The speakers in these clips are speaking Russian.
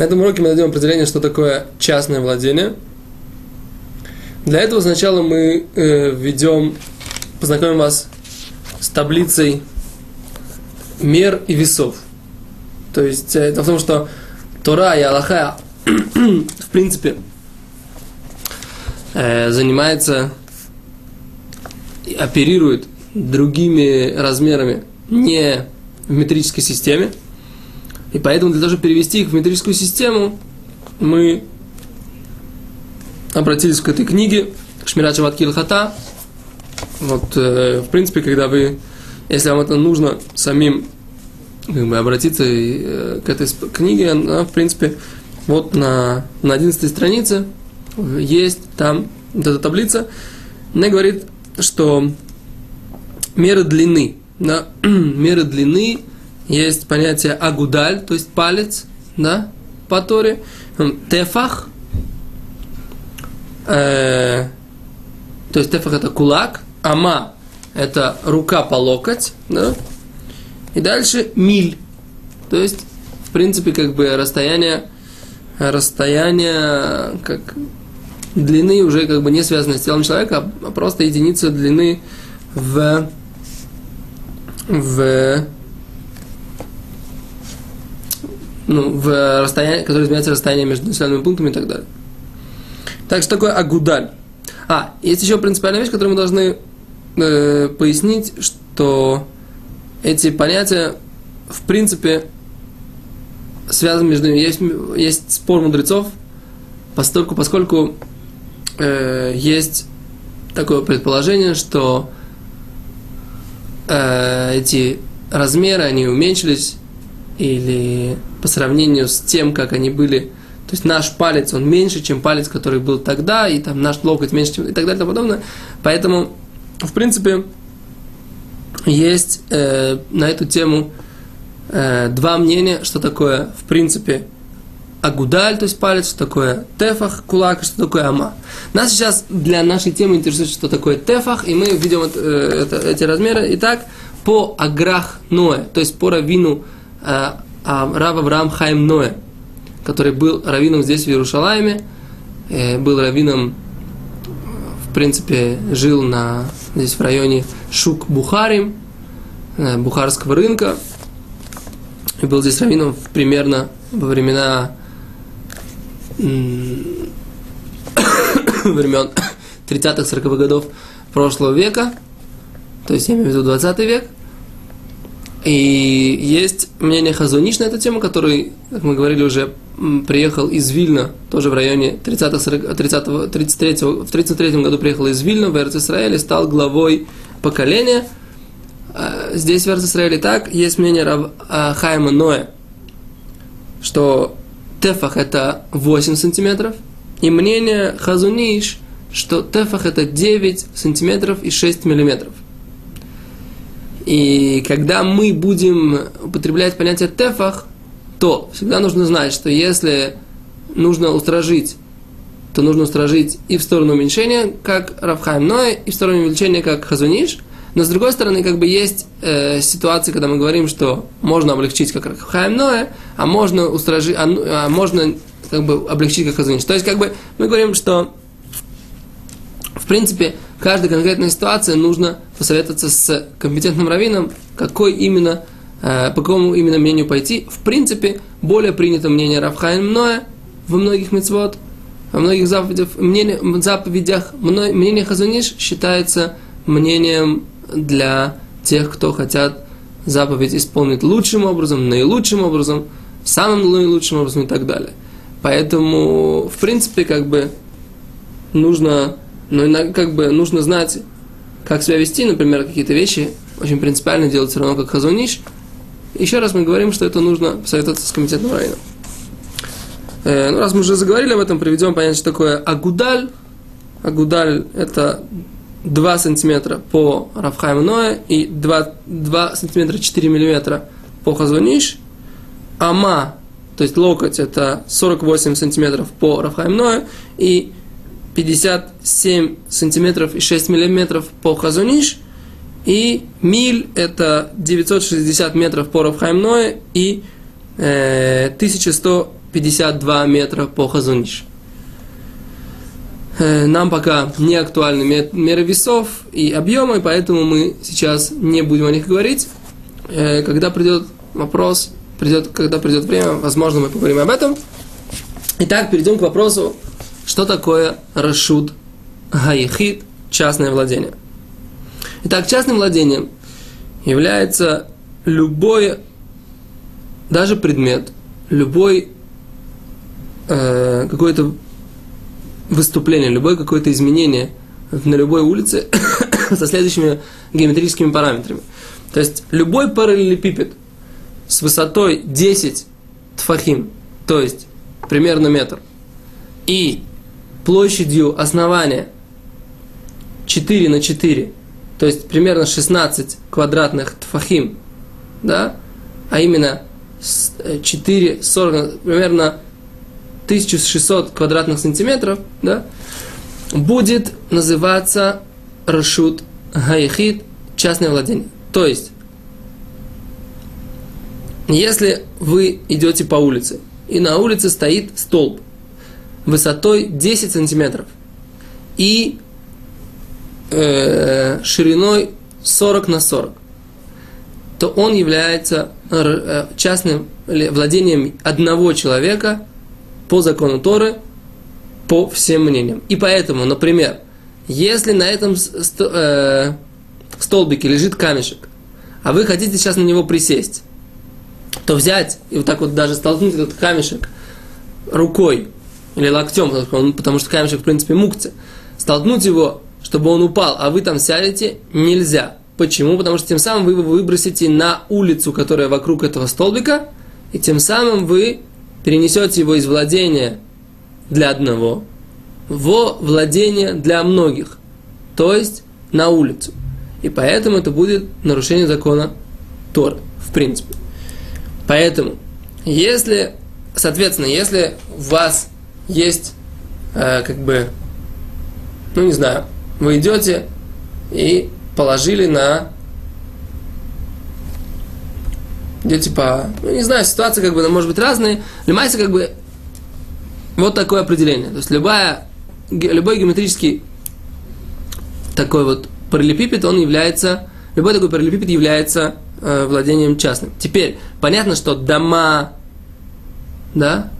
На этом уроке мы дадим определение, что такое частное владение. Для этого сначала мы э, введем, познакомим вас с таблицей мер и весов. То есть э, это в том, что Тора и Аллаха, в принципе, э, занимается, оперирует другими размерами не в метрической системе. И поэтому для того, чтобы перевести их в метрическую систему, мы обратились к этой книге Шмират Шават. Вот, э, в принципе, когда вы, если вам это нужно самим как бы, обратиться э, к этой книге, она, в принципе, вот на, на 11 странице есть там вот эта таблица. Она говорит, что меры длины, да, меры длины есть понятие агудаль, то есть палец, да, по Торе, тефах, э, то есть тефах это кулак, ама это рука по локоть, да, и дальше миль, то есть, в принципе, как бы расстояние, расстояние, как длины уже как бы не связано с телом человека, а просто единица длины в в ну, в расстоянии, которое изменяется расстояние между населенными пунктами и так далее. Так что такое агудаль? А, есть еще принципиальная вещь, которую мы должны э, пояснить, что эти понятия, в принципе, связаны между ними. Есть, есть спор мудрецов, поскольку, поскольку э, есть такое предположение, что э, эти размеры, они уменьшились или по сравнению с тем, как они были, то есть наш палец, он меньше, чем палец, который был тогда, и там наш локоть меньше, чем и так далее и тому подобное. Поэтому, в принципе, есть э, на эту тему э, два мнения, что такое, в принципе, агудаль, то есть палец, что такое тефах, кулак, что такое ама. Нас сейчас для нашей темы интересует, что такое тефах, и мы видим это, это, эти размеры. Итак, по аграх Ноя, то есть по равину э, Рав Авраам Хайм Ноя, который был раввином здесь, в Иерушалайме, э, был раввином, в принципе, жил на, здесь в районе Шук-Бухарим, э, Бухарского рынка, и был здесь раввином примерно во времена времен 30-х, 40-х годов прошлого века, то есть я имею в виду 20 век. И есть мнение Хазуниш на эту тему, который, как мы говорили уже, приехал из Вильна, тоже в районе 30 30 33 в 33 году приехал из Вильна в Израиле, стал главой поколения. А, здесь в Израиле так, есть мнение Рав а, Хайма Ноя, что тефах это 8 сантиметров, и мнение Хазуниш, что тефах это 9 сантиметров и 6 миллиметров. И когда мы будем употреблять понятие тефах, то всегда нужно знать, что если нужно устражить, то нужно устражить и в сторону уменьшения, как Равхайм Ной, и в сторону увеличения, как Хазуниш – но с другой стороны, как бы есть э, ситуации, когда мы говорим, что можно облегчить как Хаим Ноэ, а можно устражить, а, а можно как бы облегчить как Хазуниш. То есть, как бы мы говорим, что в принципе, в каждой конкретной ситуации нужно посоветоваться с компетентным раввином, какой именно, э, по какому именно мнению пойти. В принципе, более принято мнение Равхайм Ноэ во многих мецвод, во многих заповедях, мнение, заповедях мнение Хазуниш считается мнением для тех, кто хотят заповедь исполнить лучшим образом, наилучшим образом, самым наилучшим образом и так далее. Поэтому, в принципе, как бы нужно, ну, как бы нужно знать, как себя вести, например, какие-то вещи очень принципиально делать все равно, как хазуниш. Еще раз мы говорим, что это нужно посоветоваться с комитетом района. Э, ну, раз мы уже заговорили об этом, приведем понятие, что такое агудаль. Агудаль – это 2 сантиметра по Рафхайму Ноя и 2, 2 сантиметра 4 миллиметра по Хазуниш. Ама, то есть локоть, это 48 сантиметров по Рафхайму Ноя и 57 сантиметров и 6 миллиметров по Хазуниш. И миль это 960 метров по Рафхайм Ноя и э, 1100 52 метра по Хазуниш. Э, нам пока не актуальны меры весов и объема, и поэтому мы сейчас не будем о них говорить. Э, когда придет вопрос, придет, когда придет время, возможно, мы поговорим об этом. Итак, перейдем к вопросу, что такое Рашуд Гаихид, частное владение. Итак, частным владением является любой, даже предмет, любой э, какое-то выступление, любое какое-то изменение на любой улице со следующими геометрическими параметрами. То есть любой параллелепипед с высотой 10 тфахим, то есть примерно метр, и площадью основания 4 на 4, то есть примерно 16 квадратных тфахим, да, а именно 4, 40, примерно 1600 квадратных сантиметров, да, будет называться Рашут Гаихид, частное владение. То есть, если вы идете по улице, и на улице стоит столб высотой 10 сантиметров и э, шириной 40 на 40, то он является э, частным владением одного человека по закону Торы, по всем мнениям. И поэтому, например, если на этом э, столбике лежит камешек, а вы хотите сейчас на него присесть, то взять и вот так вот даже столкнуть этот камешек рукой или локтем, потому что камешек, в принципе, мукция, столкнуть его, чтобы он упал, а вы там сядете, нельзя. Почему? Потому что тем самым вы его выбросите на улицу, которая вокруг этого столбика, и тем самым вы перенесете его из владения для одного во владение для многих, то есть на улицу. И поэтому это будет нарушение закона Торы, в принципе. Поэтому, если, соответственно, если у вас есть, э, как бы, ну не знаю, вы идете и положили на идете по, ну не знаю, ситуация как бы, может быть разная. Лимайся как бы вот такое определение. То есть любая, любой геометрический такой вот параллелепипед, он является, любой такой параллелепипед является э, владением частным. Теперь, понятно, что дома, да,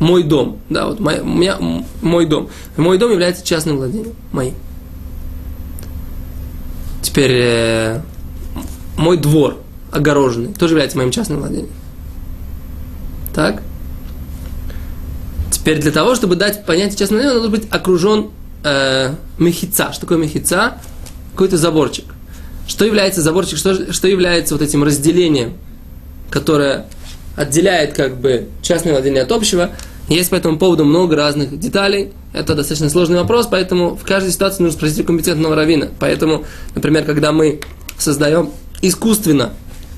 мой дом, да, вот мой, меня, мой дом. Мой дом является частным владением, моим. Теперь, э, мой двор огороженный тоже является моим частным владением. Так? Теперь для того, чтобы дать понятие частного владения, он должен быть окружен э, мехица. Что такое мехица? Какой-то заборчик. Что является заборчик, что, что является вот этим разделением, которое отделяет как бы частное владение от общего. Есть по этому поводу много разных деталей. Это достаточно сложный вопрос, поэтому в каждой ситуации нужно спросить у компетентного равина. Поэтому, например, когда мы создаем искусственно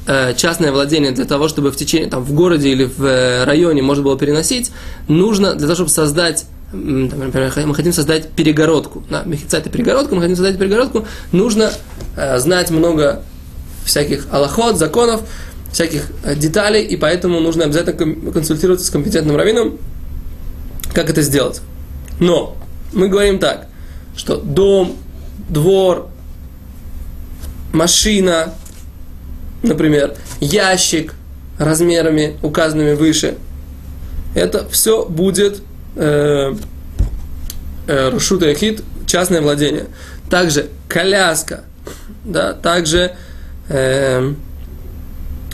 э, частное владение для того, чтобы в течение, там, в городе или в э, районе можно было переносить, нужно для того, чтобы создать например, мы хотим создать перегородку. На мехица это перегородка, мы хотим создать перегородку, нужно э, знать много всяких аллахот, законов, всяких э, деталей, и поэтому нужно обязательно консультироваться с компетентным раввином, как это сделать. Но мы говорим так, что дом, двор, машина, например, ящик размерами, указанными выше, это все будет э, э, Рушута Яхид, частное владение. Также коляска, да, также э,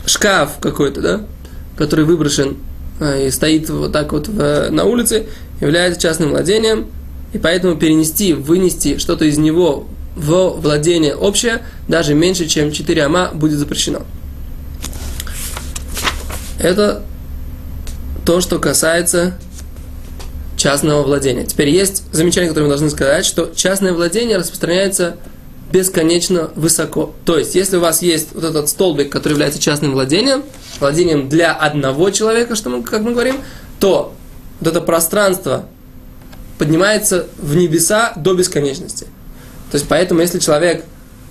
шкаф какой-то, да, который выброшен э, и стоит вот так вот в, на улице, является частным владением, и поэтому перенести, вынести что-то из него в владение общее, даже меньше, чем 4 ама, будет запрещено. Это то, что касается частного владения. Теперь есть замечание, которое мы должны сказать, что частное владение распространяется бесконечно высоко. То есть, если у вас есть вот этот столбик, который является частным владением, владением для одного человека, что мы, как мы говорим, то вот это пространство поднимается в небеса до бесконечности. То есть, поэтому, если человек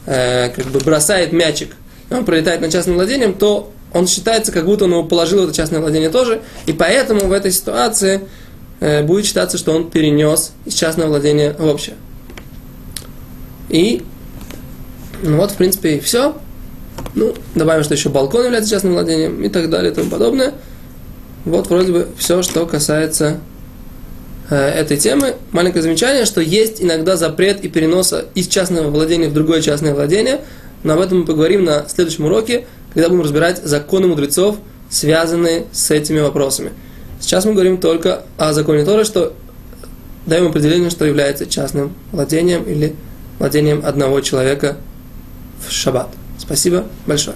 э, как бы бросает мячик, и он пролетает над частным владением, то он считается, как будто он положил это частное владение тоже, и поэтому в этой ситуации э, будет считаться, что он перенес из частного владения в общее. И ну вот, в принципе, и все. Ну, добавим, что еще балкон является частным владением и так далее и тому подобное. Вот вроде бы все, что касается э, этой темы. Маленькое замечание, что есть иногда запрет и переноса из частного владения в другое частное владение, но об этом мы поговорим на следующем уроке, когда будем разбирать законы мудрецов, связанные с этими вопросами. Сейчас мы говорим только о законе Торы, что даем определение, что является частным владением или владением одного человека в шаббат. Спасибо большое.